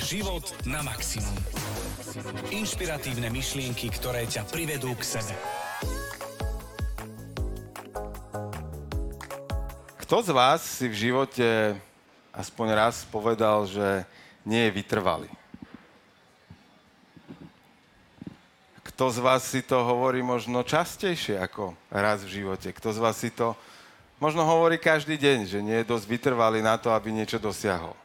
Život na maximum. Inšpiratívne myšlienky, ktoré ťa privedú k sebe. Kto z vás si v živote aspoň raz povedal, že nie je vytrvalý? Kto z vás si to hovorí možno častejšie ako raz v živote? Kto z vás si to možno hovorí každý deň, že nie je dosť vytrvalý na to, aby niečo dosiahol?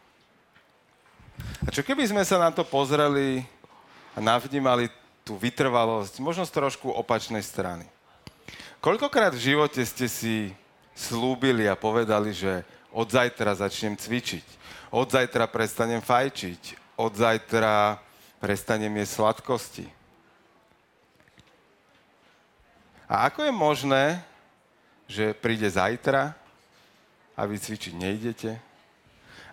A čo keby sme sa na to pozreli a navnímali tú vytrvalosť možno z trošku opačnej strany? Koľkokrát v živote ste si slúbili a povedali, že od zajtra začnem cvičiť, od zajtra prestanem fajčiť, od zajtra prestanem jesť sladkosti. A ako je možné, že príde zajtra a vy cvičiť nejdete?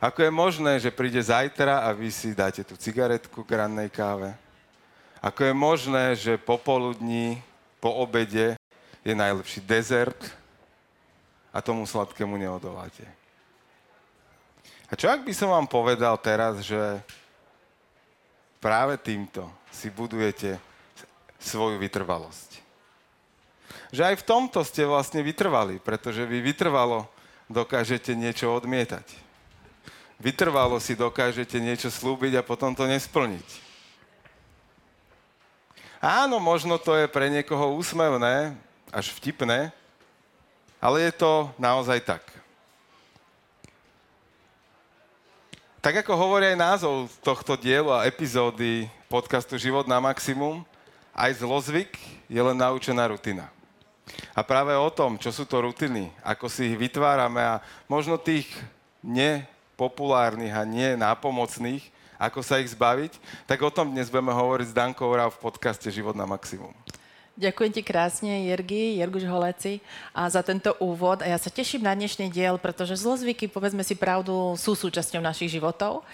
Ako je možné, že príde zajtra a vy si dáte tú cigaretku k rannej káve? Ako je možné, že popoludní, po obede je najlepší dezert a tomu sladkému neodoláte? A čo ak by som vám povedal teraz, že práve týmto si budujete svoju vytrvalosť? Že aj v tomto ste vlastne vytrvali, pretože vy vytrvalo dokážete niečo odmietať vytrvalo si dokážete niečo slúbiť a potom to nesplniť. Áno, možno to je pre niekoho úsmevné, až vtipné, ale je to naozaj tak. Tak ako hovorí aj názov tohto dielu a epizódy podcastu Život na maximum, aj zlozvyk je len naučená rutina. A práve o tom, čo sú to rutiny, ako si ich vytvárame a možno tých ne populárnych a nie nápomocných, ako sa ich zbaviť, tak o tom dnes budeme hovoriť s Dankou Rau v podcaste Život na maximum. Ďakujem ti krásne, Jergi, Jerguš Holeci, a za tento úvod. A ja sa teším na dnešný diel, pretože zlozvyky, povedzme si pravdu, sú súčasťou našich životov.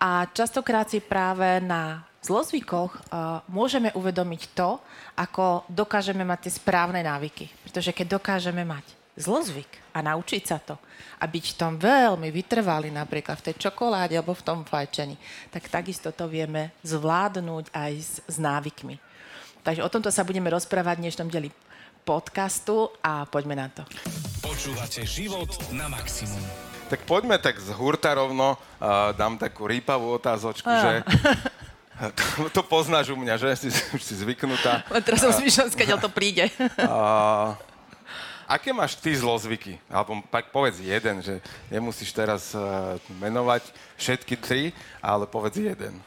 A častokrát si práve na zlozvykoch uh, môžeme uvedomiť to, ako dokážeme mať tie správne návyky. Pretože keď dokážeme mať zlozvyk a naučiť sa to a byť v tom veľmi vytrvalý napríklad v tej čokoláde alebo v tom fajčení, tak takisto to vieme zvládnuť aj s, s návykmi. Takže o tomto sa budeme rozprávať v dnešnom deli podcastu a poďme na to. Počúvate život na maximum. Tak poďme tak z hurta rovno, uh, dám takú rýpavú otázočku, uh. že to, to poznáš u mňa, že? Si, si zvyknutá. Teraz som smýšľal, keď to príde. Uh, aké máš ty zlozvyky? Alebo tak povedz jeden, že nemusíš teraz uh, menovať všetky tri, ale povedz jeden.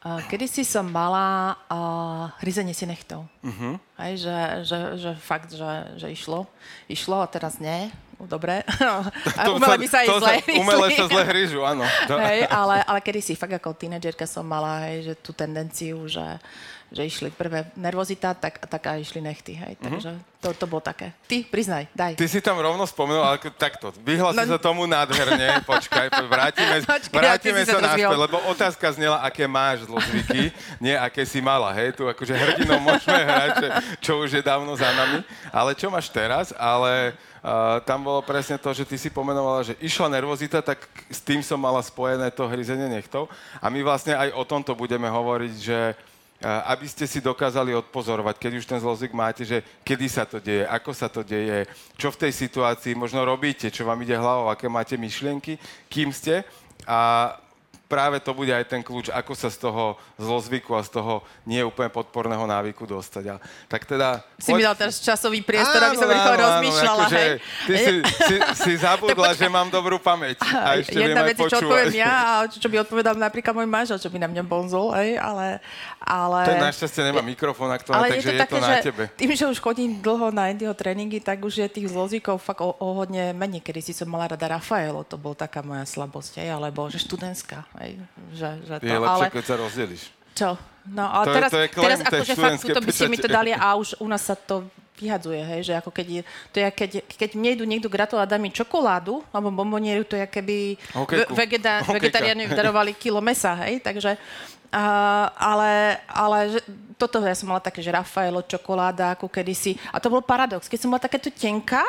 Uh, Kedy si som mala uh, hryzenie si nechtov. Uh-huh. Hej, že, že, že fakt, že, že išlo. Išlo a teraz nie. Dobre. A umele by sa aj zle Umele sa zle hryžu, áno. Hej, ale, ale kedy si fakt ako tínedžerka som mala, hej, že tú tendenciu, že, že išli prvé nervozita, tak, tak aj išli nechty. Hej. Mm-hmm. Takže to, to bolo také. Ty, priznaj, daj. Ty si tam rovno spomenul, ale takto, vyhlási no, sa tomu nádherne, počkaj, vrátime, Počkej, vrátime sa, naspäť, lebo otázka znela, aké máš zlozvyky, nie aké si mala, hej, tu akože hrdinou môžeme hrať, čo už je dávno za nami, ale čo máš teraz, ale Uh, tam bolo presne to, že ty si pomenovala, že išla nervozita, tak s tým som mala spojené to hryzenie nechtov. A my vlastne aj o tomto budeme hovoriť, že aby ste si dokázali odpozorovať, keď už ten zlozvyk máte, že kedy sa to deje, ako sa to deje, čo v tej situácii možno robíte, čo vám ide hlavou, aké máte myšlienky, kým ste. A práve to bude aj ten kľúč, ako sa z toho zlozvyku a z toho nie úplne podporného návyku dostať. A, tak teda... Si poď... mi dal teraz časový priestor, áno, aby som rýchlo rozmýšľala. Akože, ty si, si, si zabudla, že mám dobrú pamäť. A ešte Jedna vec, čo odpoviem ja a čo by odpovedal napríklad môj manžel, čo by na mňa bonzol, hej, ale... ale... Ten našťastie nemá mikrofón aktuálne, takže je to, je to na tebe. Tým, že už chodím dlho na Indio tréningy, tak už je tých zlozvykov fakt o, o hodne menej. Kedy si som mala rada Rafaelo, to bol taká moja slabosť, hej, alebo že študentská. Hej, že, že to, je lepšie, ale... keď sa rozdeliš. Čo? No ale to teraz, je, to je klem, teraz akože fakt to by ste mi to dali a už u nás sa to vyhadzuje, hej, že ako keď, je, to je, keď, keď mne idú niekto gratulovať, dá mi čokoládu, alebo bombonieru, to je, keby vegeta, vegetariáni darovali kilo mesa, hej, takže Uh, ale, ale že, toto ja som mala také, že Rafaelo, čokoláda, ako kedysi. A to bol paradox. Keď som bola takéto tenká,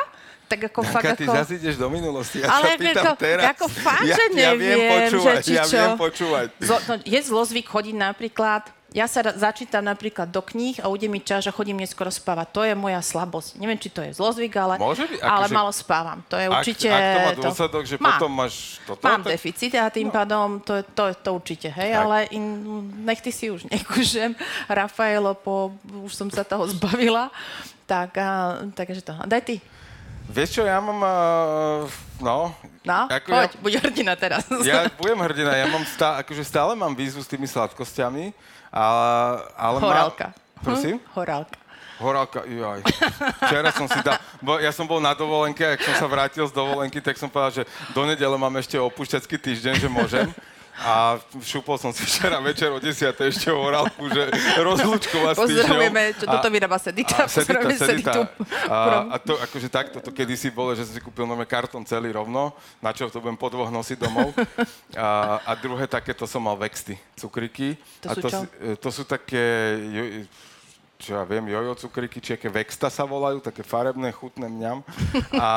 tak ako Janka, fakt ty ako... zase ideš do minulosti, ja ale sa pýtam ako, teraz. Ako fakt, ja, že neviem, ja viem počúvať, že či ja čo. viem počúvať. Zlo, no, je zlozvyk chodiť napríklad ja sa začítam napríklad do kníh a ujde mi čas, že chodím neskoro spávať. To je moja slabosť. Neviem, či to je zlozvyk, ale, Môže byť, ale že... malo spávam. To je určite... Ak, to má dôsledok, to... že mám, potom máš toto? Mám tak... deficit a tým no. pádom to, to, to určite, hej, tak. ale in, nech ty si už nekúžem. Rafaelo, po, už som sa toho zbavila. Tak, a, takže to. Daj ty. Vieš čo, ja mám, uh, no... No, ako poď, ja, buď hrdina teraz. Ja budem hrdina, ja mám stále, akože stále mám výzvu s tými sladkosťami, ale, ale Horálka. Má... Prosím? Hm? Horálka. Horálka, joj. Včera som si dal, bo ja som bol na dovolenke, ak som sa vrátil z dovolenky, tak som povedal, že do nedele mám ešte opúšťacký týždeň, že môžem. A šupol som si včera večer o 10. ešte horálku, že rozlúčková s Pozdravujeme, čo toto vyrába Sedita. A, sedita, sedita. A, a to akože takto, to kedysi bolo, že som si kúpil nové kartón celý rovno, na čo to budem po dvoch nosiť domov. A, a druhé takéto som mal vexty, cukriky. To a sú to, čo? to sú také čo ja viem, jojo cukriky, či aké vexta sa volajú, také farebné, chutné mňam. A,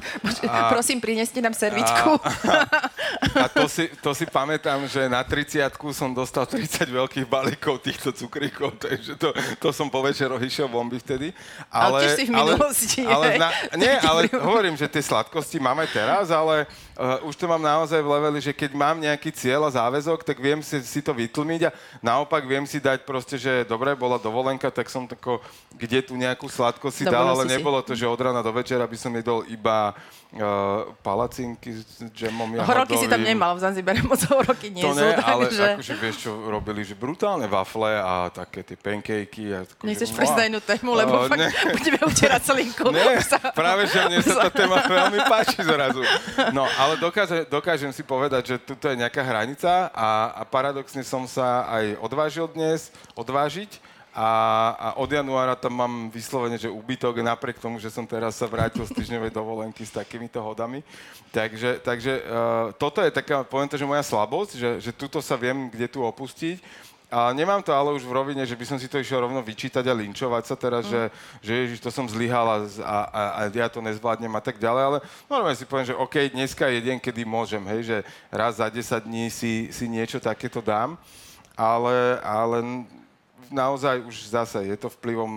a, Prosím, prineste nám servitku. A, a, to, si, to si pamätám, že na 30 som dostal 30 veľkých balíkov týchto cukríkov, takže to, to som po večeroch išiel bomby vtedy. Ale, ale tiež si v minulosti. Ale, ale na, nie, ale hovorím, že tie sladkosti máme teraz, ale uh, už to mám naozaj v leveli, že keď mám nejaký cieľ a záväzok, tak viem si, si to vytlmiť a naopak viem si dať proste, že dobre, bola dovolenka, tak som tako, kde tu nejakú sladkosť si dal, ale nebolo to, že od rána do večera by som jedol iba uh, palacinky s džemom jahodovým. Horoky si tam nemal, v Zanzibare moc horoky nie to sú. Ne, ale takže... akože vieš, čo robili, že brutálne wafle a také tie pancakey. A tako, Nechceš že, prejsť na inú tému, lebo uh, fakt ne. budeme utierať celinku. Nie, práve, že mne sa tá téma veľmi páči zrazu. No, ale dokáže, dokážem si povedať, že tuto je nejaká hranica a, a paradoxne som sa aj odvážil dnes odvážiť a, a od januára tam mám vyslovene, že úbytok napriek tomu, že som teraz sa vrátil z týždňovej dovolenky s takýmito hodami. Takže, takže uh, toto je taká, poviem to, že moja slabosť, že, že tuto sa viem, kde tu opustiť. A nemám to ale už v rovine, že by som si to išiel rovno vyčítať a linčovať sa teraz, mm. že, že ježiš, to som zlyhal a, a, a ja to nezvládnem a tak ďalej, ale normálne si poviem, že OK, dneska je deň, kedy môžem, hej, že raz za 10 dní si, si niečo takéto dám, ale, ale naozaj už zase je to vplyvom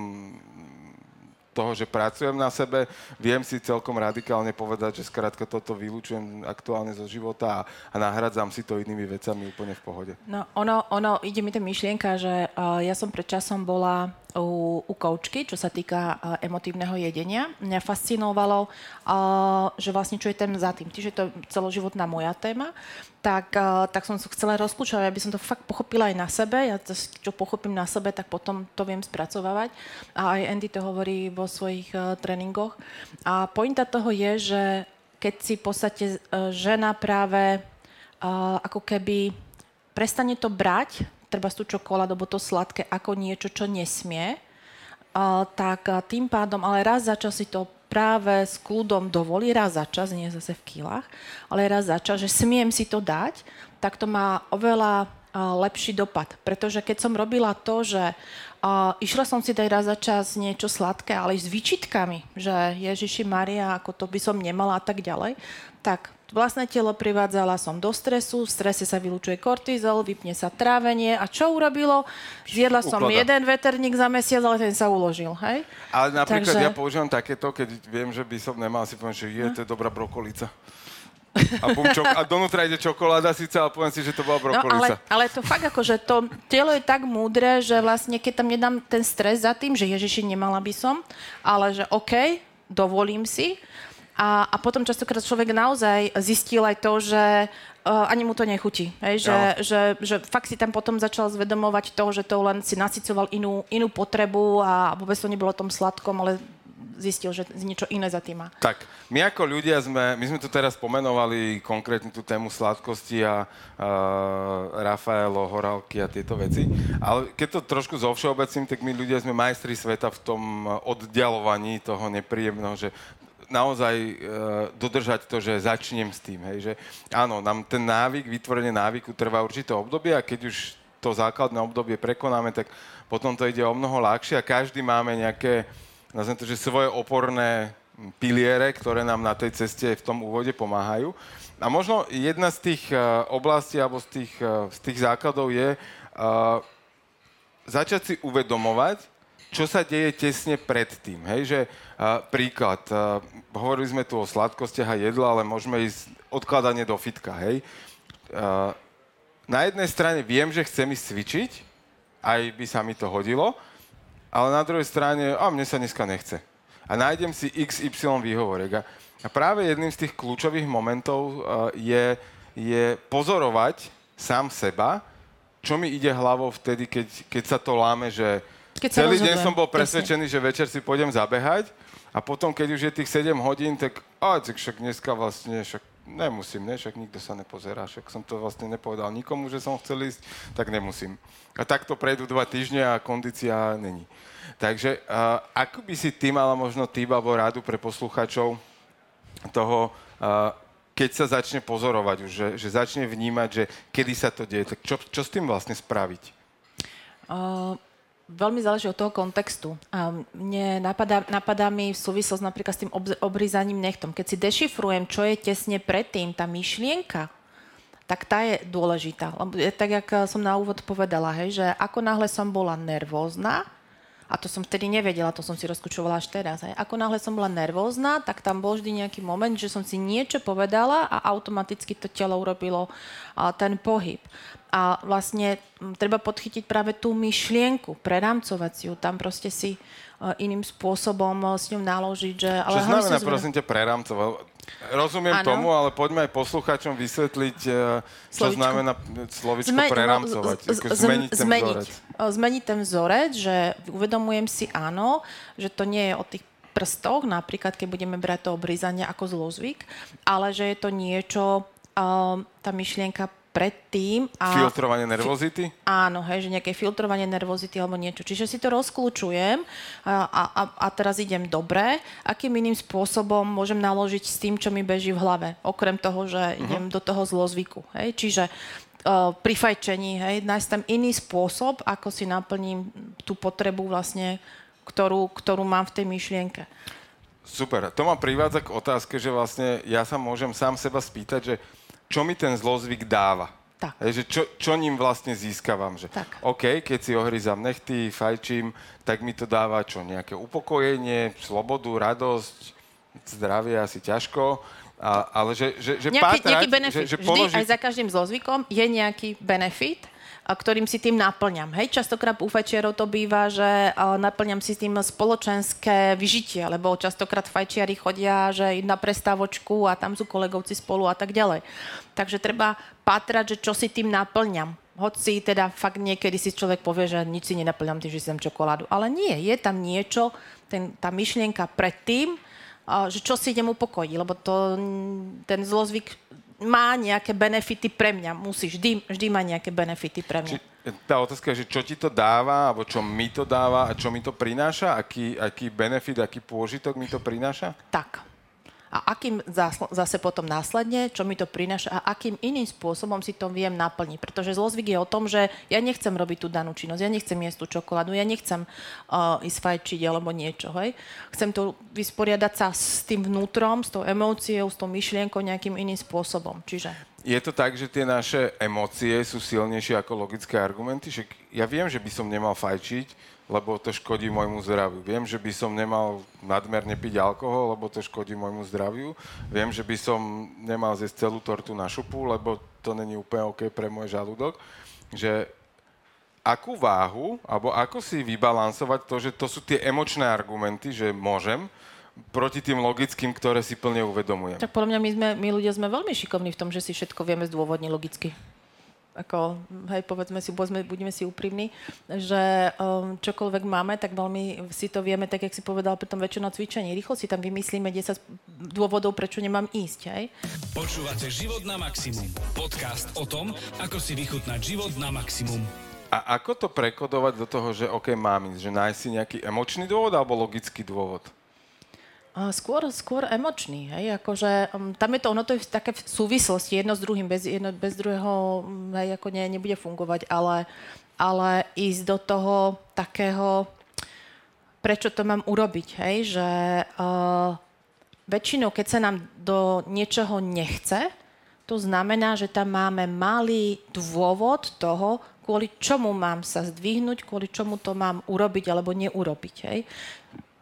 toho, že pracujem na sebe, viem si celkom radikálne povedať, že skrátka toto vylúčujem aktuálne zo života a, a nahradzam si to inými vecami úplne v pohode. No, ono, ono ide mi tá myšlienka, že uh, ja som pred časom bola u, u koučky, čo sa týka uh, emotívneho jedenia. Mňa fascinovalo, uh, že vlastne čo je ten za tým. Čiže to je celoživotná moja téma tak, uh, tak som sa chcela rozklúčovať, aby som to fakt pochopila aj na sebe. Ja to, čo pochopím na sebe, tak potom to viem spracovávať. A aj Andy to hovorí vo svojich uh, tréningoch. A pointa toho je, že keď si v podstate uh, žena práve uh, ako keby prestane to brať, treba tú čokoládu, alebo to sladké, ako niečo, čo nesmie, uh, tak uh, tým pádom, ale raz za čas si to práve s kľudom dovolí raz za čas, nie zase v kilách, ale raz za čas, že smiem si to dať, tak to má oveľa lepší dopad. Pretože keď som robila to, že uh, išla som si dať raz za čas niečo sladké, ale s výčitkami, že Ježiši Maria, ako to by som nemala a tak ďalej, tak vlastné telo privádzala som do stresu, v strese sa vylučuje kortizol, vypne sa trávenie a čo urobilo? Zjedla som Uklada. jeden veterník za mesiac, ale ten sa uložil, hej? Ale napríklad Takže... ja používam takéto, keď viem, že by som nemal, si poviem, že je, to je dobrá brokolica. A, bum, čok- a donútra ide čokoláda síce, ale poviem si, že to bola brokolica. No, ale, ale to fakt ako, že to telo je tak múdre, že vlastne keď tam nedám ten stres za tým, že Ježiši, nemala by som, ale že OK, dovolím si, a, a potom častokrát človek naozaj zistil aj to, že uh, ani mu to nechutí. Hej? Že, že, že fakt si tam potom začal zvedomovať to, že to len si nasycoval inú, inú potrebu a vôbec to nebolo tom sladkom, ale zistil, že niečo iné za tým má. Tak, my ako ľudia sme, my sme tu teraz pomenovali konkrétne tú tému sladkosti a uh, Rafaelo, horálky a tieto veci, ale keď to trošku zovšeobecím, tak my ľudia sme majstri sveta v tom oddialovaní toho nepríjemného, že naozaj e, dodržať to, že začnem s tým. Hej, že áno, nám ten návyk, vytvorenie návyku trvá určité obdobie a keď už to základné obdobie prekonáme, tak potom to ide o mnoho ľahšie a každý máme nejaké, nazvem to, že svoje oporné piliere, ktoré nám na tej ceste v tom úvode pomáhajú. A možno jedna z tých uh, oblastí alebo z tých, uh, z tých základov je uh, začať si uvedomovať, čo sa deje tesne pred tým. Hej? Že, uh, príklad, uh, hovorili sme tu o sladkostiach a jedle, ale môžeme ísť odkladanie do fitka. Hej? Uh, na jednej strane viem, že chcem ísť cvičiť, aj by sa mi to hodilo, ale na druhej strane, a mne sa dneska nechce. A nájdem si XY výhovorek. A a práve jedným z tých kľúčových momentov uh, je, je pozorovať sám seba, čo mi ide hlavou vtedy, keď, keď sa to láme, že keď celý deň som bol presvedčený, Jasne. že večer si pôjdem zabehať a potom, keď už je tých 7 hodín, tak a, však dneska vlastne, však nemusím, ne? však nikto sa nepozerá, však som to vlastne nepovedal nikomu, že som chcel ísť, tak nemusím. A takto prejdú dva týždne a kondícia není. Takže uh, ako by si ty mala možno tým alebo rádu pre poslucháčov, toho, keď sa začne pozorovať že, že začne vnímať, že kedy sa to deje, tak čo, čo s tým vlastne spraviť? Uh, veľmi záleží od toho kontextu. A mne napadá, napadá mi v súvislosti napríklad s tým ob, obrízaním nechtom. Keď si dešifrujem, čo je tesne predtým, tá myšlienka, tak tá je dôležitá. Lebo tak, jak som na úvod povedala, hej, že ako náhle som bola nervózna, a to som vtedy nevedela, to som si rozkučovala až teraz. Aj. Ako náhle som bola nervózna, tak tam bol vždy nejaký moment, že som si niečo povedala a automaticky to telo urobilo a, ten pohyb. A vlastne m, treba podchytiť práve tú myšlienku, prerámcovať si ju, tam proste si a, iným spôsobom s ňou naložiť. Že, ale Čo znamená, prosím ťa, prerámcovať? Rozumiem ano. tomu, ale poďme aj poslucháčom vysvetliť, eh, čo slovičko. znamená slovičko Zme- preramcovať. No, z, z, zmeniť ten zmeniť, vzorec. Zmeniť ten vzorec, že uvedomujem si áno, že to nie je o tých prstoch, napríklad keď budeme brať to obrízanie ako zlozvyk, ale že je to niečo, uh, tá myšlienka predtým. A Filtrovanie nervozity? Áno, hej, že nejaké filtrovanie nervozity alebo niečo. Čiže si to rozklúčujem a, a, a teraz idem dobre. Akým iným spôsobom môžem naložiť s tým, čo mi beží v hlave? Okrem toho, že uh-huh. idem do toho zlozvyku. Hej? Čiže uh, pri fajčení, hej, nájsť tam iný spôsob, ako si naplním tú potrebu vlastne, ktorú, ktorú mám v tej myšlienke. Super. To ma privádza k otázke, že vlastne ja sa môžem sám seba spýtať, že čo mi ten zlozvyk dáva. Tak. Že čo, čo ním vlastne získavam. Že, tak. OK, keď si ohryzam nechty, fajčím, tak mi to dáva čo? Nejaké upokojenie, slobodu, radosť, zdravie asi ťažko. A, ale že, že, že nejaký, pátrať, nejaký benefit. Že, že položiť... Vždy aj za každým zlozvykom je nejaký benefit, ktorým si tým naplňam. Hej, častokrát u fajčiarov to býva, že naplňam si tým spoločenské vyžitie, lebo častokrát fajčiari chodia, že na prestávočku a tam sú kolegovci spolu a tak ďalej. Takže treba pátrať, že čo si tým naplňam. Hoci teda fakt niekedy si človek povie, že nič si nenaplňam tým, že si čokoládu. Ale nie, je tam niečo, ten, tá myšlienka predtým, že čo si idem upokojiť, lebo to, ten zlozvyk má nejaké benefity pre mňa. Musí, vždy, vždy má nejaké benefity pre mňa. Či, tá otázka je, že čo ti to dáva, alebo čo mi to dáva a čo mi to prináša? Aký, aký benefit, aký pôžitok mi to prináša? Tak a akým zase potom následne, čo mi to prináša a akým iným spôsobom si to viem naplniť. Pretože zlozvyk je o tom, že ja nechcem robiť tú danú činnosť, ja nechcem jesť tú čokoládu, ja nechcem uh, ísť fajčiť alebo niečo. Hej. Chcem to vysporiadať sa s tým vnútrom, s tou emóciou, s tou myšlienkou nejakým iným spôsobom. Čiže... Je to tak, že tie naše emócie sú silnejšie ako logické argumenty? Že ja viem, že by som nemal fajčiť, lebo to škodí môjmu zdraviu. Viem, že by som nemal nadmerne piť alkohol, lebo to škodí môjmu zdraviu. Viem, že by som nemal zjesť celú tortu na šupu, lebo to není úplne OK pre môj žalúdok. Že akú váhu, alebo ako si vybalansovať to, že to sú tie emočné argumenty, že môžem, proti tým logickým, ktoré si plne uvedomujem. Tak podľa mňa my, sme, my ľudia sme veľmi šikovní v tom, že si všetko vieme zdôvodniť logicky ako, hej, povedzme si, povedzme, budeme si úprimní, že um, čokoľvek máme, tak veľmi si to vieme, tak jak si povedal pri tom väčšinou cvičení. Rýchlo si tam vymyslíme 10 dôvodov, prečo nemám ísť, hej. Počúvate Život na maximum. Podcast o tom, ako si vychutnať život na maximum. A ako to prekodovať do toho, že OK, mám ísť, že nájsť si nejaký emočný dôvod alebo logický dôvod? Skôr, skôr emočný, hej, akože um, tam je to, ono to je také v súvislosti jedno s druhým, bez, jedno, bez druhého, mm, hej, ako ne, nebude fungovať, ale, ale ísť do toho takého, prečo to mám urobiť, hej, že uh, väčšinou, keď sa nám do niečoho nechce, to znamená, že tam máme malý dôvod toho, kvôli čomu mám sa zdvihnúť, kvôli čomu to mám urobiť alebo neurobiť. Hej?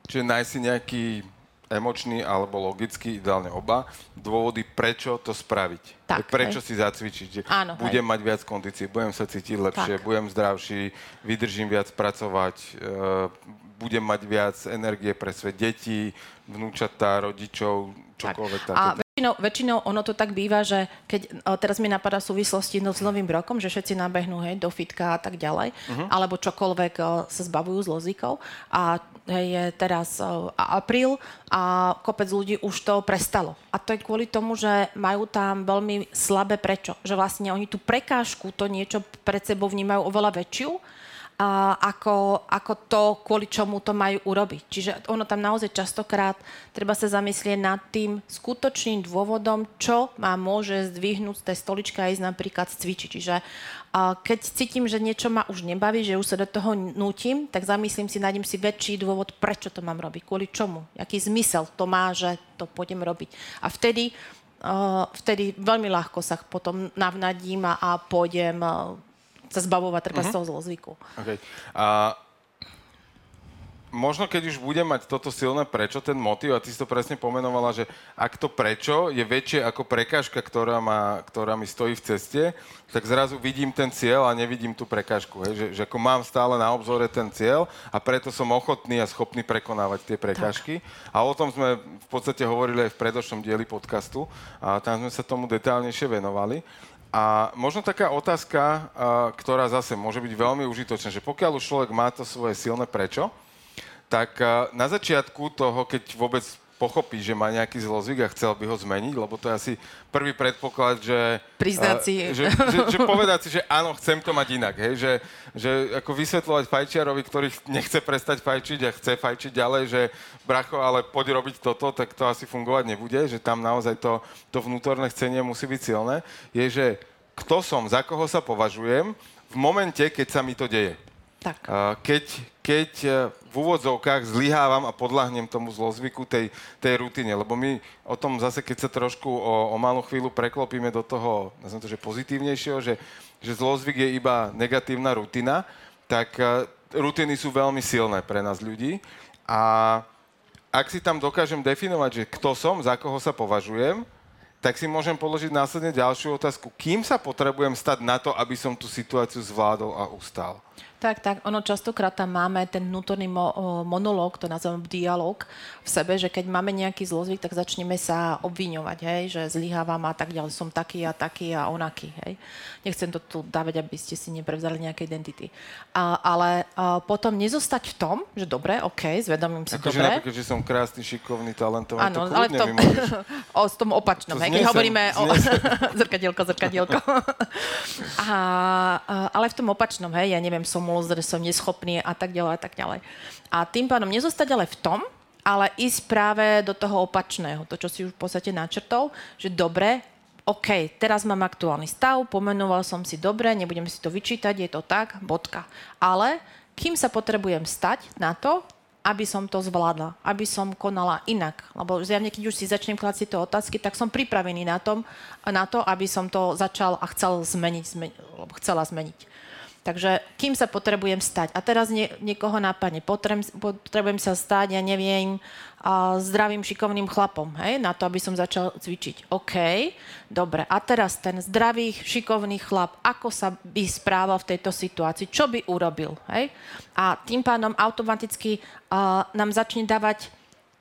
Čiže nájsť si nejaký emočný alebo logický, ideálne oba, dôvody, prečo to spraviť. Tak, prečo hej. si zacvičiť. Že Áno, budem hej. mať viac kondície, budem sa cítiť lepšie, tak. budem zdravší, vydržím viac pracovať, e, budem mať viac energie pre svet detí, vnúčatá, rodičov, čokoľvek tak. Väčšinou, väčšinou ono to tak býva, že keď teraz mi napadá v súvislosti no, s novým rokom, že všetci nabehnú hej, do fitka a tak ďalej, uh-huh. alebo čokoľvek o, sa zbavujú z lozíkov a hej, je teraz o, apríl a kopec ľudí už to prestalo. A to je kvôli tomu, že majú tam veľmi slabé prečo. Že vlastne oni tú prekážku, to niečo pred sebou vnímajú oveľa väčšiu ako, ako to, kvôli čomu to majú urobiť. Čiže ono tam naozaj častokrát treba sa zamyslieť nad tým skutočným dôvodom, čo ma môže zdvihnúť z tej stoličky a ísť napríklad cvičiť. Čiže keď cítim, že niečo ma už nebaví, že už sa do toho nutím, tak zamyslím si, nájdem si väčší dôvod, prečo to mám robiť, kvôli čomu, aký zmysel to má, že to pôjdem robiť. A vtedy, vtedy veľmi ľahko sa potom navnadím a, a pôjdem sa zbavovať treba uh-huh. z toho zlozvyku. Okay. A možno keď už budem mať toto silné prečo, ten motiv, a ty si to presne pomenovala, že ak to prečo je väčšie ako prekážka, ktorá, má, ktorá mi stojí v ceste, tak zrazu vidím ten cieľ a nevidím tú prekážku. Hej? Že, že ako mám stále na obzore ten cieľ a preto som ochotný a schopný prekonávať tie prekážky. Tak. A o tom sme v podstate hovorili aj v predošlom dieli podcastu a tam sme sa tomu detálnejšie venovali. A možno taká otázka, ktorá zase môže byť veľmi užitočná, že pokiaľ už človek má to svoje silné prečo, tak na začiatku toho, keď vôbec pochopí, že má nejaký zlozvyk a chcel by ho zmeniť, lebo to je asi prvý predpoklad, že... Priznať si. Že, že, že povedať si, že áno, chcem to mať inak. Hej? Že, že ako vysvetľovať fajčiarovi, ktorý nechce prestať fajčiť a chce fajčiť ďalej, že bracho, ale poď robiť toto, tak to asi fungovať nebude, že tam naozaj to, to vnútorné chcenie musí byť silné. Je, že kto som, za koho sa považujem v momente, keď sa mi to deje. Tak. Keď, keď e, v úvodzovkách zlyhávam a podľahnem tomu zlozvyku tej, tej rutine, lebo my o tom zase, keď sa trošku o, o malú chvíľu preklopíme do toho, nazvem to, že pozitívnejšieho, že, že zlozvyk je iba negatívna rutina, tak e, rutiny sú veľmi silné pre nás ľudí a ak si tam dokážem definovať, že kto som, za koho sa považujem, tak si môžem položiť následne ďalšiu otázku. Kým sa potrebujem stať na to, aby som tú situáciu zvládol a ustal? Tak, tak, ono častokrát tam máme ten vnútorný mo- monológ, to nazývam dialog v sebe, že keď máme nejaký zlozvyk, tak začneme sa obviňovať, hej, že zlyhávam a tak ďalej, som taký a taký a onaký, hej. Nechcem to tu dávať, aby ste si neprevzali nejaké identity. A, ale a potom nezostať v tom, že dobre, OK, zvedomím si Ako dobre. napríklad, že som krásny, šikovný, talentovaný, Áno, to ale v tom, o, s tom opačnom, to hej, keď hovoríme o zrkadielko, zrkadielko. a, a, ale v tom opačnom, hej, ja neviem, som že som neschopný a tak ďalej a tak ďalej. A tým pádom nezostať ale v tom, ale ísť práve do toho opačného, to, čo si už v podstate načrtol, že dobre, OK, teraz mám aktuálny stav, pomenoval som si dobre, nebudem si to vyčítať, je to tak, bodka. Ale kým sa potrebujem stať na to, aby som to zvládla, aby som konala inak. Lebo zjavne, keď už si začnem klásť tieto otázky, tak som pripravený na, tom, na to, aby som to začal a chcel zmeniť, zmeni, chcela zmeniť. Takže kým sa potrebujem stať? A teraz nie, niekoho nápadne, potrebujem, sa stať, ja neviem, a zdravým, šikovným chlapom, hej, na to, aby som začal cvičiť. OK, dobre. A teraz ten zdravý, šikovný chlap, ako sa by správal v tejto situácii? Čo by urobil, hej? A tým pádom automaticky uh, nám začne dávať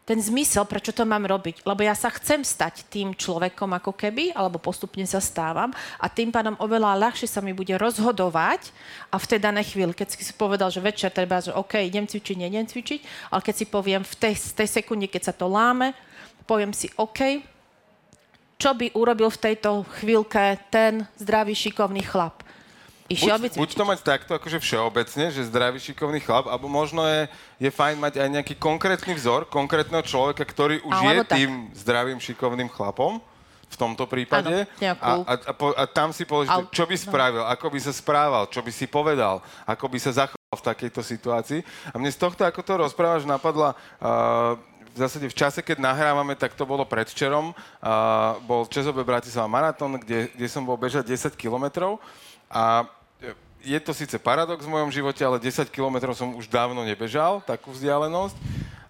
ten zmysel, prečo to mám robiť. Lebo ja sa chcem stať tým človekom ako keby, alebo postupne sa stávam a tým pádom oveľa ľahšie sa mi bude rozhodovať a v tej danej chvíli, keď si povedal, že večer treba, že OK, idem cvičiť, nejdem cvičiť, ale keď si poviem v tej, tej sekunde, keď sa to láme, poviem si OK, čo by urobil v tejto chvíľke ten zdravý, šikovný chlap Išiel buď, by buď to mať takto, akože všeobecne, že zdravý, šikovný chlap, alebo možno je, je fajn mať aj nejaký konkrétny vzor, konkrétneho človeka, ktorý už alebo je tak. tým zdravým, šikovným chlapom v tomto prípade. Ano, a, a, a, po, a tam si položíte, čo by spravil, ako by sa správal, čo by si povedal, ako by sa zachoval v takejto situácii. A mne z tohto, ako to rozprávaš, napadla uh, v zásade v čase, keď nahrávame, tak to bolo predvčerom. Uh, bol ČSOB Bratislava maratón, kde, kde som bol bežať 10 kilometrov a je to síce paradox v mojom živote, ale 10 kilometrov som už dávno nebežal, takú vzdialenosť.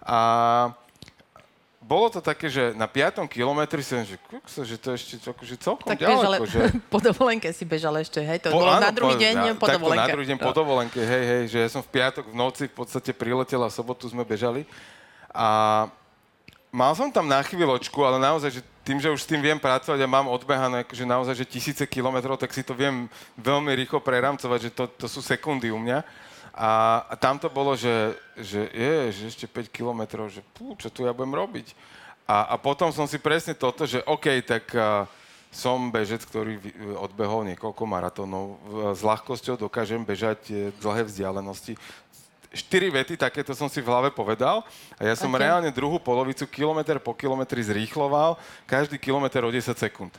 A bolo to také, že na 5. kilometri som, že, kukso, že to ešte akože celkom tak ďaleko. Ale že... po dovolenke si bežal ešte, hej? To po, bolo áno, na druhý po, deň na, po dovolenke. na druhý deň po dovolenke, hej, hej, že ja som v piatok v noci v podstate priletel a sobotu sme bežali. A mal som tam na chvíľočku, ale naozaj, že tým, že už s tým viem pracovať a mám odbehané akože naozaj, že tisíce kilometrov, tak si to viem veľmi rýchlo preramcovať, že to, to sú sekundy u mňa. A, a tam to bolo, že, že je, že ešte 5 kilometrov, že pú, čo tu ja budem robiť. A, a potom som si presne toto, že OK, tak uh, som bežec, ktorý odbehol niekoľko maratónov. S ľahkosťou dokážem bežať dlhé vzdialenosti. Štyri vety takéto som si v hlave povedal a ja som okay. reálne druhú polovicu kilometr po kilometri zrýchloval, každý kilometr o 10 sekúnd.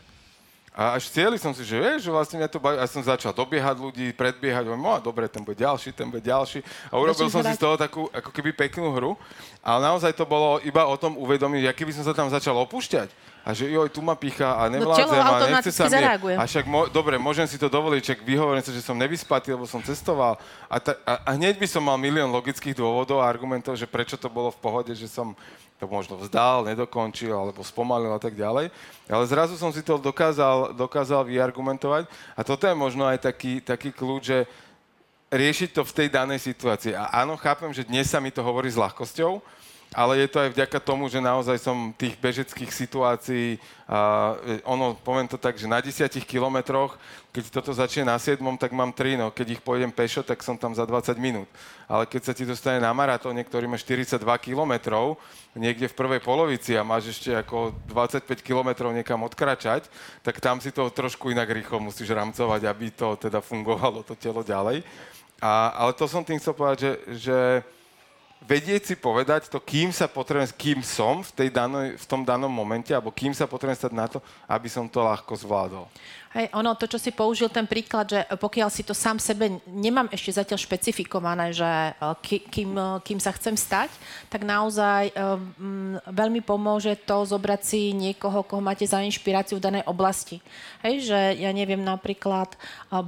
A až cieli som si, že vieš, že vlastne mňa to baví. A som začal dobiehať ľudí, predbiehať. Hovorím, no dobre, ten bude ďalší, ten bude ďalší. A urobil som si z toho takú, ako keby peknú hru. Ale naozaj to bolo iba o tom uvedomiť, aký by som sa tam začal opúšťať. A že joj, tu ma pícha a no nevládzem no, a nechce sa mi. A však, mo- dobre, môžem si to dovoliť, čak vyhovorím sa, že som nevyspatý, lebo som cestoval. A, ta- a, a hneď by som mal milión logických dôvodov a argumentov, že prečo to bolo v pohode, že som to možno vzdal, nedokončil alebo spomalil a tak ďalej. Ale zrazu som si to dokázal, dokázal vyargumentovať a toto je možno aj taký, taký kľúč, že riešiť to v tej danej situácii. A áno, chápem, že dnes sa mi to hovorí s ľahkosťou, ale je to aj vďaka tomu, že naozaj som tých bežeckých situácií, uh, ono, poviem to tak, že na 10 kilometroch, keď toto začne na 7, tak mám 3, no keď ich pôjdem pešo, tak som tam za 20 minút. Ale keď sa ti dostane na maratóne, ktorý má 42 kilometrov, niekde v prvej polovici a máš ešte ako 25 kilometrov niekam odkračať, tak tam si to trošku inak rýchlo musíš rámcovať, aby to teda fungovalo, to telo ďalej. A, ale to som tým chcel povedať, že, že vedieť si povedať to, kým sa potrebujem, kým som v, tej danoj, v tom danom momente, alebo kým sa potrebujem stať na to, aby som to ľahko zvládol. Hej, ono, to, čo si použil ten príklad, že pokiaľ si to sám sebe nemám ešte zatiaľ špecifikované, že e, kým, e, kým sa chcem stať, tak naozaj um, veľmi pomôže to zobrať si niekoho, koho máte za inšpiráciu v danej oblasti. Hej, že ja neviem, napríklad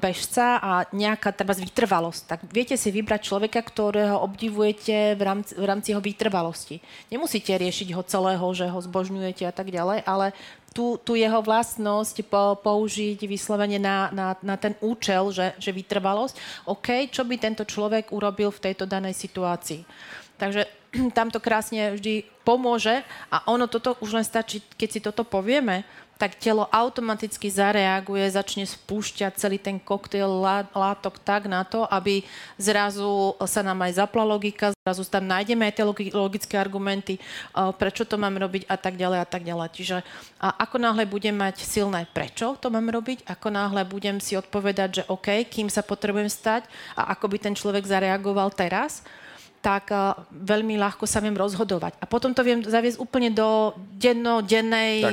bežca a nejaká treba vytrvalosť. Tak viete si vybrať človeka, ktorého obdivujete v rámci, v rámci jeho vytrvalosti. Nemusíte riešiť ho celého, že ho zbožňujete a tak ďalej, ale tú, tú jeho vlastnosť po, použiť vyslovene na, na, na ten účel, že, že vytrvalosť. OK, čo by tento človek urobil v tejto danej situácii. Takže tam to krásne vždy pomôže a ono toto už len stačí, keď si toto povieme, tak telo automaticky zareaguje, začne spúšťať celý ten koktejl látok tak na to, aby zrazu sa nám aj zapla logika, zrazu tam nájdeme aj tie logické argumenty, prečo to mám robiť a tak ďalej a tak ďalej. Čiže ako náhle budem mať silné prečo to mám robiť, ako náhle budem si odpovedať, že OK, kým sa potrebujem stať a ako by ten človek zareagoval teraz, tak uh, veľmi ľahko sa viem rozhodovať. A potom to viem zaviesť úplne do denno-dennej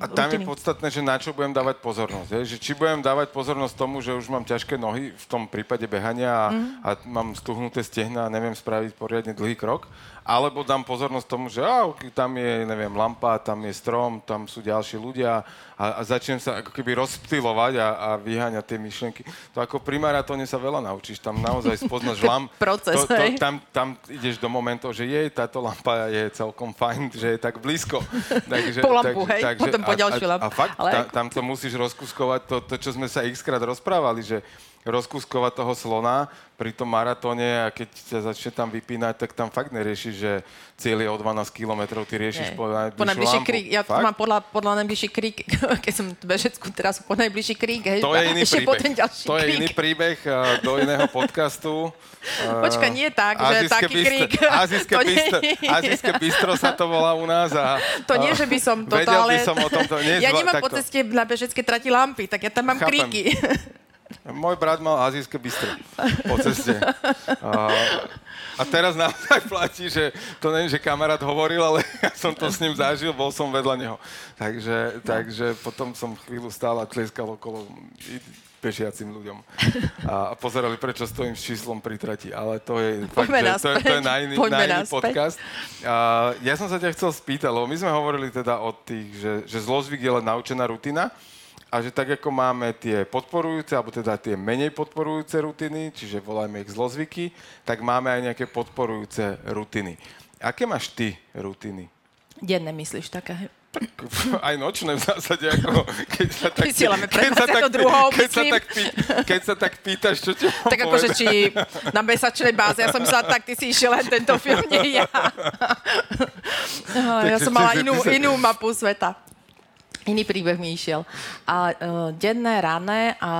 A tam rutiny. je podstatné, že na čo budem dávať pozornosť. Je? Že či budem dávať pozornosť tomu, že už mám ťažké nohy v tom prípade behania a, mm. a mám stuhnuté stehna a neviem spraviť poriadne dlhý krok, alebo dám pozornosť tomu, že á, tam je, neviem, lampa, tam je strom, tam sú ďalší ľudia a, a začnem sa ako keby rozptilovať a, a vyháňať tie myšlienky. To ako pri maratóne sa veľa naučíš, tam naozaj spoznáš lamp. Proces, to, to, tam, tam ideš do momentov, že jej, táto lampa je celkom fajn, že je tak blízko. Takže, po lampu, tak, hej, takže, potom po ďalšiu lampu. A, a fakt, Ale... tam, tam to musíš rozkuskovať, to, to, čo sme sa x krát rozprávali, že rozkuskovať toho slona pri tom maratóne a keď sa začne tam vypínať, tak tam fakt neriešiš, že cieľ je o 12 kilometrov, ty riešiš po najbližšiu po najbližší lampu. krík. Ja fakt? mám podľa, podľa najbližší krík, keď som v Bežecku teraz po najbližší krík. Hej, to je iný ešte príbeh. ďalší to je krík. iný príbeh do iného podcastu. Počka, nie tak, že taký bistro, krík. Azijské, to bistro, Azijské bistro sa to volá u nás. A, to nie, že by som toto, vedel ale... by som o tomto. Nie, ja nemám po ceste na Bežecké trati lampy, tak ja tam mám Chápem. kríky. Môj brat mal azijské bistro po ceste. A, a teraz naozaj platí, že to nie, že kamarát hovoril, ale ja som to s ním zažil, bol som vedľa neho. Takže, takže potom som chvíľu stál a tlieskal okolo. pešiacim ľuďom. A, pozerali, prečo stojím s číslom pri trati. Ale to je, fakt, že, to, je, to je na iný, na iný podcast. A, ja som sa ťa chcel spýtať, lebo my sme hovorili teda o tých, že, že zlozvyk je len naučená rutina a že tak ako máme tie podporujúce, alebo teda tie menej podporujúce rutiny, čiže volajme ich zlozvyky, tak máme aj nejaké podporujúce rutiny. Aké máš ty rutiny? Denné myslíš také? Aj nočné v zásade, ako keď sa tak... Vysielame keď sa tak, druhou, keď sa, tak pý, keď sa tak pýtaš, čo ti mám Tak akože či na mesačnej báze, ja som myslela, tak ty si išiel len tento film, nie ja. ja som mala inú, inú mapu sveta iný príbeh mi išiel. A uh, denné, rané a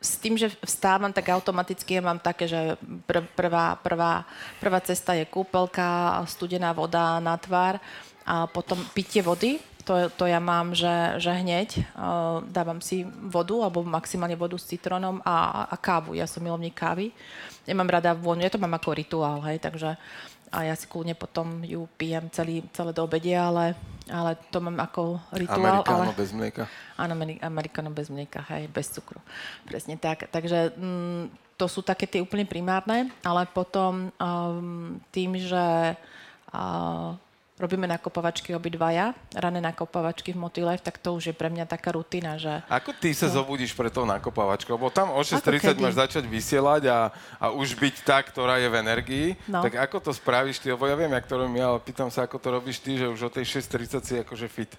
s tým, že vstávam, tak automaticky ja mám také, že pr- prvá, prvá, prvá cesta je kúpelka, studená voda na tvár a potom pitie vody. To, to ja mám, že, že hneď uh, dávam si vodu, alebo maximálne vodu s citrónom a, a kávu. Ja som milovník kávy. Nemám rada vôňu, ja to mám ako rituál, hej, takže a ja si kľudne potom ju pijem celý, celé do obedia, ale, ale to mám ako rituál. Amerikáno ale... bez mlieka. Áno, amerikáno bez mlieka, hej, bez cukru. Presne tak. Takže mm, to sú také tie úplne primárne, ale potom um, tým, že uh, robíme nakopovačky obidvaja, rané nakopovačky v Motilife, tak to už je pre mňa taká rutina, že... Ako ty sa no. zobudíš pre tou nakopovačkou? Lebo tam o 6.30 máš začať vysielať a, a už byť tá, ktorá je v energii. No. Tak ako to spravíš ty? Lebo ja viem, jak to robím ja, ale pýtam sa, ako to robíš ty, že už o tej 6.30 si akože fit.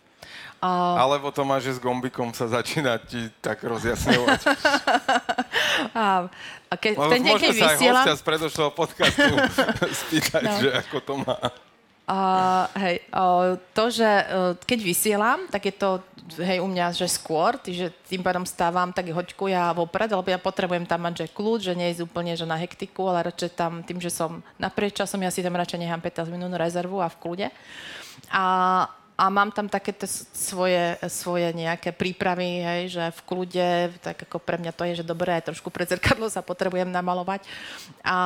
Uh... Alebo to máš, že s gombikom sa začína ti tak rozjasňovať. a ke, ten deň, keď sa aj hostia z predošlého podcastu spýtať, no. že ako to má. Uh, hej, uh, to, že uh, keď vysielam, tak je to hej, u mňa, že skôr, že tým pádom stávam tak hoďku ja vopred, lebo ja potrebujem tam mať, že kľud, že nie je úplne, že na hektiku, ale radšej tam, tým, že som naprieč časom, ja si tam radšej nechám 15 minút rezervu a v kľude. A, a mám tam také svoje, svoje nejaké prípravy, hej, že v kľude, tak ako pre mňa to je, že dobre, aj trošku pre zrkadlo sa potrebujem namalovať a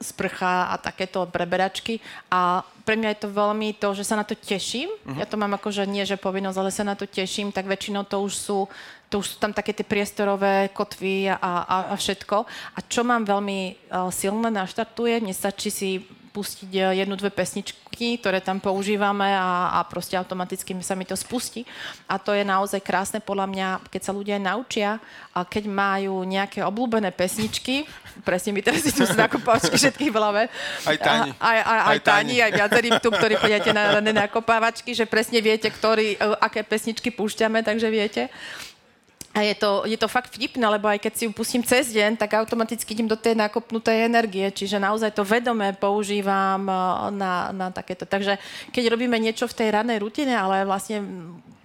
sprcha a takéto preberačky a pre mňa je to veľmi to, že sa na to teším. Uh-huh. Ja to mám ako, že nie, že povinnosť, ale sa na to teším, tak väčšinou to už sú to už sú tam také tie priestorové kotvy a, a, a všetko. A čo mám veľmi uh, silné naštartuje, nestačí si pustiť e, jednu, dve pesničky, ktoré tam používame a, a proste automaticky sa mi to spustí. A to je naozaj krásne podľa mňa, keď sa ľudia naučia a keď majú nejaké obľúbené pesničky, presne mi teraz idú nakopávačky všetkých v hlave. Aj Tani. Aj, aj, aj, aj Tani, aj viacerým tu, ktorí chodíte na, na nakopávačky, že presne viete, ktorý, e, aké pesničky púšťame, takže viete. A je to, je to fakt vtipné, lebo aj keď si ju pustím cez deň, tak automaticky idem do tej nakopnutej energie. Čiže naozaj to vedomé používam eh, na, na takéto. Takže keď robíme niečo v tej ranej rutine, ale vlastne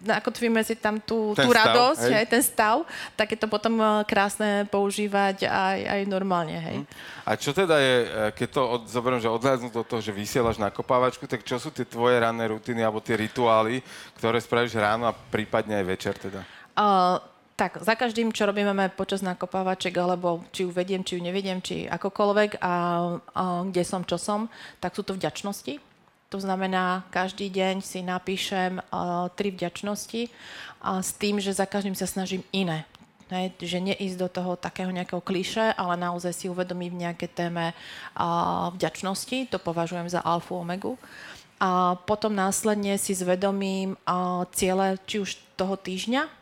nakotvíme si tam tú, tú stav, radosť, hej. Hej, ten stav, tak je to potom eh, krásne používať aj, aj normálne. Hej. Hm. A čo teda je, eh, keď to od, zoberiem, že odhľadnúť do toho, že vysielaš na kopávačku, tak čo sú tie tvoje ranné rutiny alebo tie rituály, ktoré spravíš ráno a prípadne aj večer teda? Uh, tak, za každým, čo robíme počas nakopávaček, alebo či ju vediem, či ju nevediem, či akokoľvek a, a kde som, čo som, tak sú to vďačnosti. To znamená, každý deň si napíšem uh, tri vďačnosti a s tým, že za každým sa snažím iné. Ne, že neísť do toho takého nejakého kliše, ale naozaj si uvedomí v nejaké téme uh, vďačnosti. To považujem za alfu omegu. A potom následne si zvedomím uh, ciele či už toho týždňa,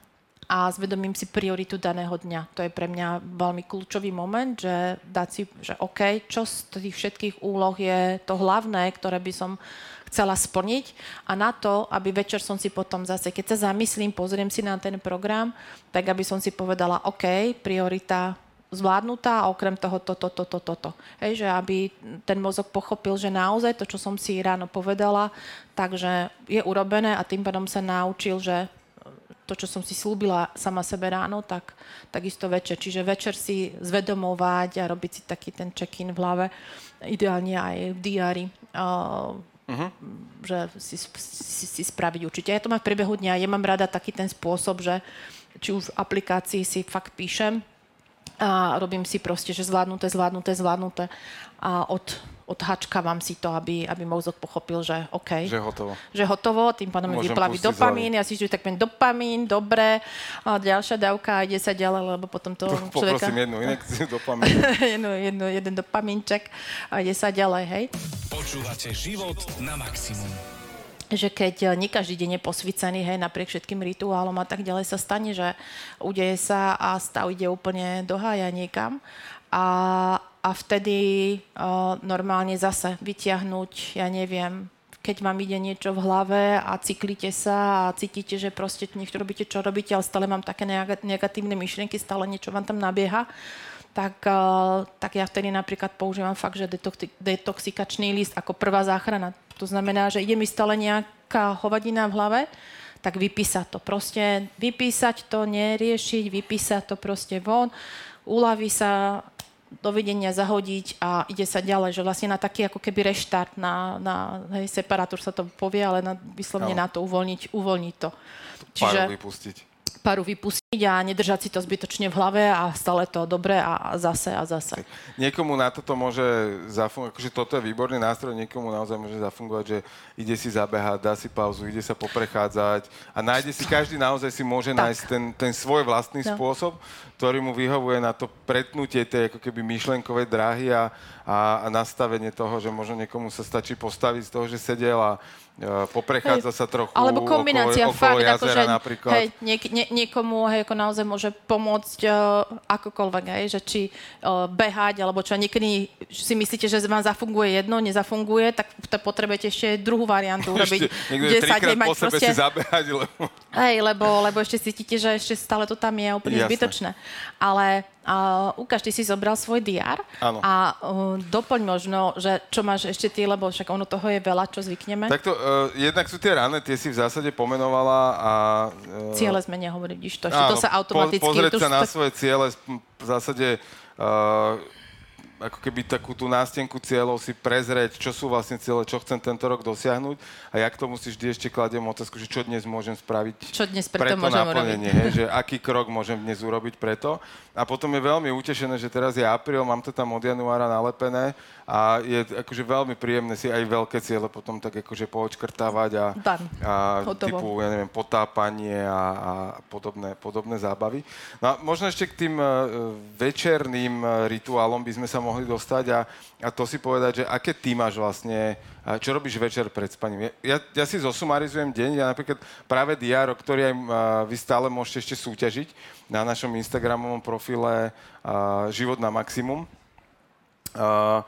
a zvedomím si prioritu daného dňa. To je pre mňa veľmi kľúčový moment, že dať si, že OK, čo z tých všetkých úloh je to hlavné, ktoré by som chcela splniť a na to, aby večer som si potom zase, keď sa zamyslím, pozriem si na ten program, tak aby som si povedala, OK, priorita zvládnutá a okrem toho toto, toto, toto. To. Hej, že aby ten mozog pochopil, že naozaj to, čo som si ráno povedala, takže je urobené a tým pádom sa naučil, že to, čo som si slúbila sama sebe ráno, tak takisto večer. Čiže večer si zvedomovať a robiť si taký ten check-in v hlave, ideálne aj v diári. Uh, uh-huh. že si, si, si spraviť určite. Ja to mám v priebehu dňa, ja mám rada taký ten spôsob, že či už v aplikácii si fakt píšem a robím si proste, že zvládnuté, zvládnuté, zvládnuté a od odhačkávam si to, aby, aby mozog pochopil, že OK. Že hotovo. Že hotovo, tým pádom mi vyplaví dopamín, ja si že tak dopamín, dobre, a ďalšia dávka a ide sa ďalej, lebo potom to, to človeka... Poprosím jednu inekciu dopamín. jednu, jednu, jeden dopamínček a ide sa ďalej, hej. Počúvate život na maximum že keď nie každý deň je posvícený, hej, napriek všetkým rituálom a tak ďalej sa stane, že udeje sa a stav ide úplne do hája niekam. A, a vtedy uh, normálne zase vyťahnuť, ja neviem, keď vám ide niečo v hlave a cyklíte sa a cítite, že proste niečo robíte, čo robíte, ale stále mám také negatívne myšlienky, stále niečo vám tam nabieha, tak, uh, tak ja vtedy napríklad používam fakt, že detoxikačný list ako prvá záchrana. To znamená, že ide mi stále nejaká hovadina v hlave, tak vypísať to. Proste vypísať to, neriešiť, vypísať to proste von, uľaví sa dovidenia zahodiť a ide sa ďalej, že vlastne na taký ako keby reštart, na, na hej, separátor sa to povie, ale na, vyslovne no. na to uvoľniť, uvoľniť to. Čiže, vypustiť paru vypustiť a nedržať si to zbytočne v hlave a stále to dobre a zase a zase. Niekomu na toto môže zafungovať, akože toto je výborný nástroj, niekomu naozaj môže zafungovať, že ide si zabehať, dá si pauzu, ide sa poprechádzať a nájde si, každý naozaj si môže tak. nájsť ten, ten svoj vlastný no. spôsob, ktorý mu vyhovuje na to pretnutie tej ako keby myšlenkovej dráhy a, a, a nastavenie toho, že možno niekomu sa stačí postaviť z toho, že sedel a poprechádza hej, sa trochu Alebo kombinácia okolo, okolo fakt, jazera akože, napríklad. Hej, niek, nie, niekomu hej, ako naozaj môže pomôcť uh, akokoľvek, hej, že či uh, behať, alebo čo. Niekedy si myslíte, že vám zafunguje jedno, nezafunguje, tak potrebujete ešte druhú variantu urobiť. Ešte, 10 mať po sebe proste, si zabehať, lebo... Hej, lebo, lebo ešte cítite, že ešte stále to tam je úplne Jasne. zbytočné. Ale Uh, ukáž, ty si zobral svoj diár ano. a uh, doplň možno, že čo máš ešte ty, lebo však ono toho je veľa, čo zvykneme. Takto, uh, jednak sú tie ráne, tie si v zásade pomenovala a... Uh, ciele sme nehovorili, vidíš to, áno, to sa automaticky... Po, pozrieť sa na svoje ciele, v zásade uh, ako keby takú tú nástenku cieľov si prezrieť, čo sú vlastne cieľe, čo chcem tento rok dosiahnuť a ja k tomu si vždy ešte kladiem otázku, že čo dnes môžem spraviť čo dnes preto, preto môžem naplnenie, urobiť. He, že aký krok môžem dnes urobiť preto. A potom je veľmi utešené, že teraz je apríl, mám to tam od januára nalepené a je akože veľmi príjemné si aj veľké ciele potom tak akože poočkrtávať a, a typu, ja neviem, potápanie a, a podobné, podobné zábavy. No a možno ešte k tým uh, večerným uh, rituálom by sme sa mohli dostať a, a to si povedať, že aké ty máš vlastne, čo robíš večer pred spaním. Ja, ja si zosumarizujem deň, ja napríklad práve diár, o ktorý aj vy stále môžete ešte súťažiť na našom Instagramovom profile Život na maximum. Uh,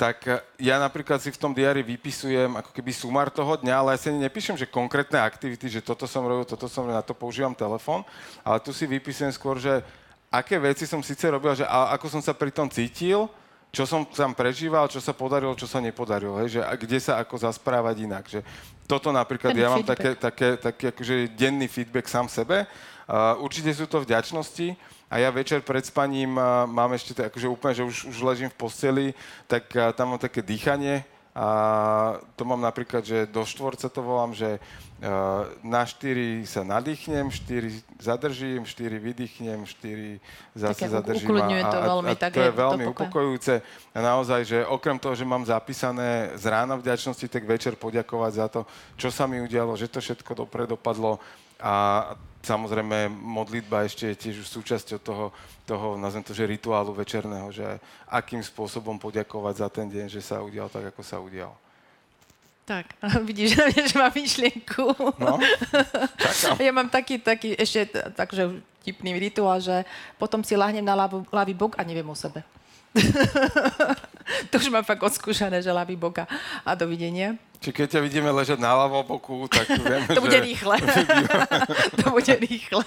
tak e, ja napríklad si v tom diári vypisujem ako keby sumár toho dňa, ale ja si nepíšem, že konkrétne aktivity, že toto som robil, toto som robil, na to používam telefón, ale tu si vypisujem skôr, že aké veci som síce robil, že a ako som sa pri tom cítil, čo som tam prežíval, čo sa podarilo, čo sa nepodarilo, hej, že a kde sa ako zasprávať inak. Že toto napríklad, Ten ja feedback. mám také, také, také akože denný feedback sám sebe. Uh, určite sú to vďačnosti, a ja večer pred spaním mám ešte, tak, akože úplne, že už, už ležím v posteli, tak tam mám také dýchanie a to mám napríklad, že do štvorca to volám, že na 4 sa nadýchnem, 4 zadržím, 4 vydýchnem, 4 zase Také zadržím. A, to veľmi, a, a to je veľmi upokojujúce. A naozaj, že okrem toho, že mám zapísané z rána vďačnosti, tak večer poďakovať za to, čo sa mi udialo, že to všetko dobre dopadlo a samozrejme modlitba ešte je tiež súčasťou toho, toho, nazvem to, že rituálu večerného, že akým spôsobom poďakovať za ten deň, že sa udial tak, ako sa udial. Tak, vidíš, že mám myšlienku. No, Ja mám taký, taký ešte takže tipný rituál, že potom si lahnem na ľavý bok a neviem o sebe. To už mám fakt odskúšané, že ľavý boka a dovidenia. Či keď ťa vidíme ležať na ľavom boku, tak vieme, To bude že... rýchle. to bude rýchle.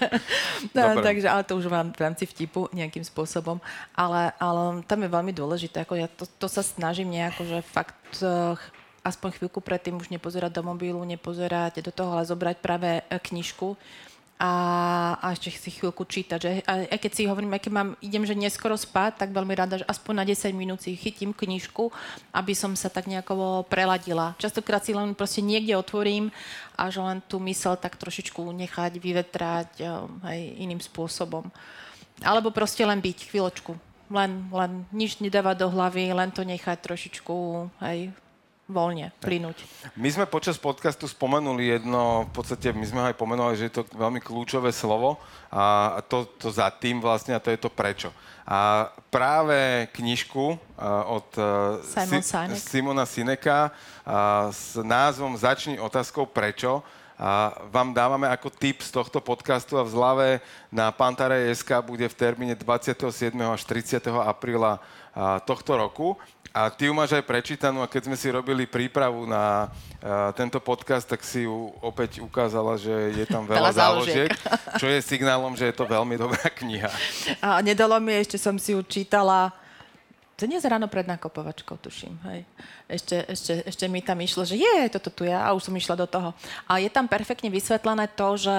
No, takže, ale to už mám v rámci vtipu nejakým spôsobom. Ale, ale tam je veľmi dôležité. Ako ja to, to sa snažím nejako, že fakt uh, aspoň chvíľku predtým už nepozerať do mobilu, nepozerať do toho, ale zobrať práve eh, knižku a, a ešte si chvíľku čítať. Že, aj keď si hovorím, keď mám, idem, že neskoro spať, tak veľmi rada, že aspoň na 10 minút si chytím knižku, aby som sa tak nejako preladila. Častokrát si len proste niekde otvorím a že len tú mysel tak trošičku nechať vyvetrať aj iným spôsobom. Alebo proste len byť chvíľočku len, len nič nedávať do hlavy, len to nechať trošičku, hej, voľne plynúť. My sme počas podcastu spomenuli jedno, v podstate my sme aj pomenovali, že je to veľmi kľúčové slovo a to, to za tým vlastne a to je to prečo. A práve knižku od Simon si, Simona Sineka s názvom Začni otázkou prečo a vám dávame ako tip z tohto podcastu a v zlave na Pantare.sk bude v termíne 27. až 30. apríla tohto roku. A ty ju máš aj prečítanú a keď sme si robili prípravu na uh, tento podcast, tak si ju opäť ukázala, že je tam veľa záložiek, čo je signálom, že je to veľmi dobrá kniha. A nedalo mi, ešte som si ju čítala dnes ráno pred nakopovačkou, tuším. Hej. Ešte, ešte, ešte mi tam išlo, že je, toto tu ja, a už som išla do toho. A je tam perfektne vysvetlené to, že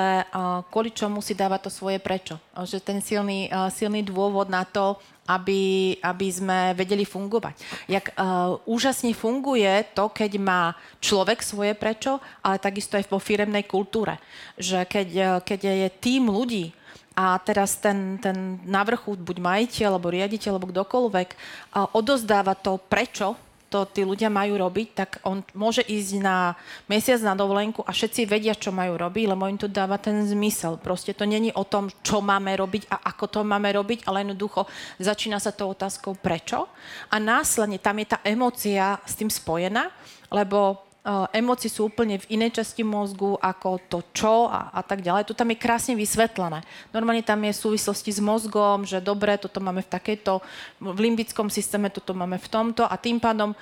kvôli čomu si dáva to svoje prečo. Že ten silný, silný dôvod na to, aby, aby sme vedeli fungovať. Jak uh, úžasne funguje to, keď má človek svoje prečo, ale takisto aj vo firemnej kultúre. Že keď, keď je tým ľudí, a teraz ten, ten na vrchu, buď majiteľ, alebo riaditeľ, alebo kdokoľvek, odozdáva to, prečo to tí ľudia majú robiť, tak on môže ísť na mesiac na dovolenku a všetci vedia, čo majú robiť, lebo im to dáva ten zmysel. Proste to není o tom, čo máme robiť a ako to máme robiť, ale jednoducho začína sa to otázkou prečo. A následne tam je tá emócia s tým spojená, lebo emócie sú úplne v inej časti mozgu ako to čo a, a tak ďalej. To tam je krásne vysvetlené. Normálne tam je súvislosti s mozgom, že dobre, toto máme v takejto, v limbickom systéme, toto máme v tomto a tým pádom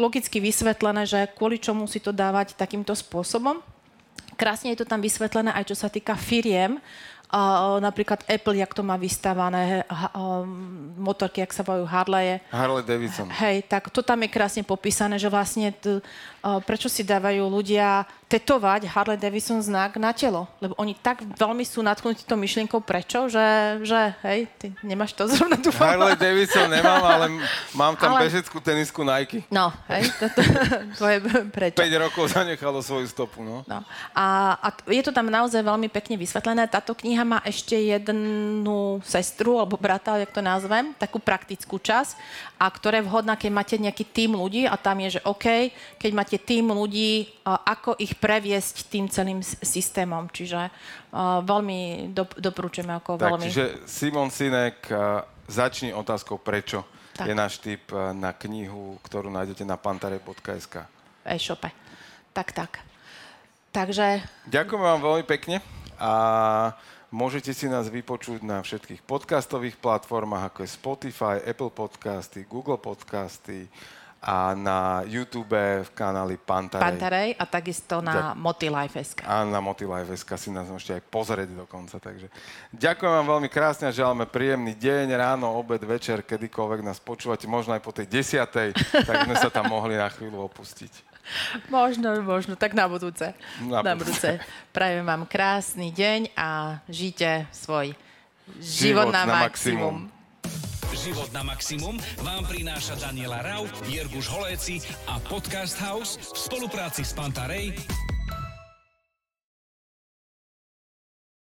logicky vysvetlené, že kvôli čomu si to dávať takýmto spôsobom. Krásne je to tam vysvetlené aj čo sa týka firiem, napríklad Apple, jak to má vystavané, uh, motorky, jak sa volajú Harley. Harley Davidson. Hej, tak to tam je krásne popísané, že vlastne t- prečo si dávajú ľudia tetovať Harley Davidson znak na telo. Lebo oni tak veľmi sú natknutí tou myšlienkou prečo, že, že hej, ty nemáš to zrovna tu. Harley Davidson nemám, ale mám tam ale... bežeckú tenisku Nike. No, hej, to, to, to je prečo. 5 rokov zanechalo svoju stopu, no. no. A, a je to tam naozaj veľmi pekne vysvetlené. Táto kniha má ešte jednu sestru, alebo brata, jak to nazvem, takú praktickú časť, a ktorá je vhodná, keď máte nejaký tým ľudí a tam je, že OK, keď máte tým ľudí, ako ich previesť tým celým systémom. Čiže uh, veľmi do, doporučujeme ako tak, veľmi... Čiže Simon Sinek, uh, začni otázkou prečo. Tak. Je náš tip uh, na knihu, ktorú nájdete na pantare.sk. E-shope. Tak, tak. Takže... Ďakujem vám veľmi pekne a môžete si nás vypočuť na všetkých podcastových platformách, ako je Spotify, Apple Podcasty, Google Podcasty, a na YouTube v kanáli Pantarej. Pantarej a takisto na Motilife.sk. A na Motilife.sk si nás môžete aj pozrieť dokonca. Takže ďakujem vám veľmi krásne a želáme príjemný deň, ráno, obed, večer, kedykoľvek nás počúvate, možno aj po tej desiatej, tak sme sa tam mohli na chvíľu opustiť. Možno, možno, tak na budúce. Na, na budúce. Prajem vám krásny deň a žite svoj život, život na, na maximum. maximum. Život na maximum vám prináša Daniela Rau, Jirguš Holéci a Podcast House v spolupráci s Pantarej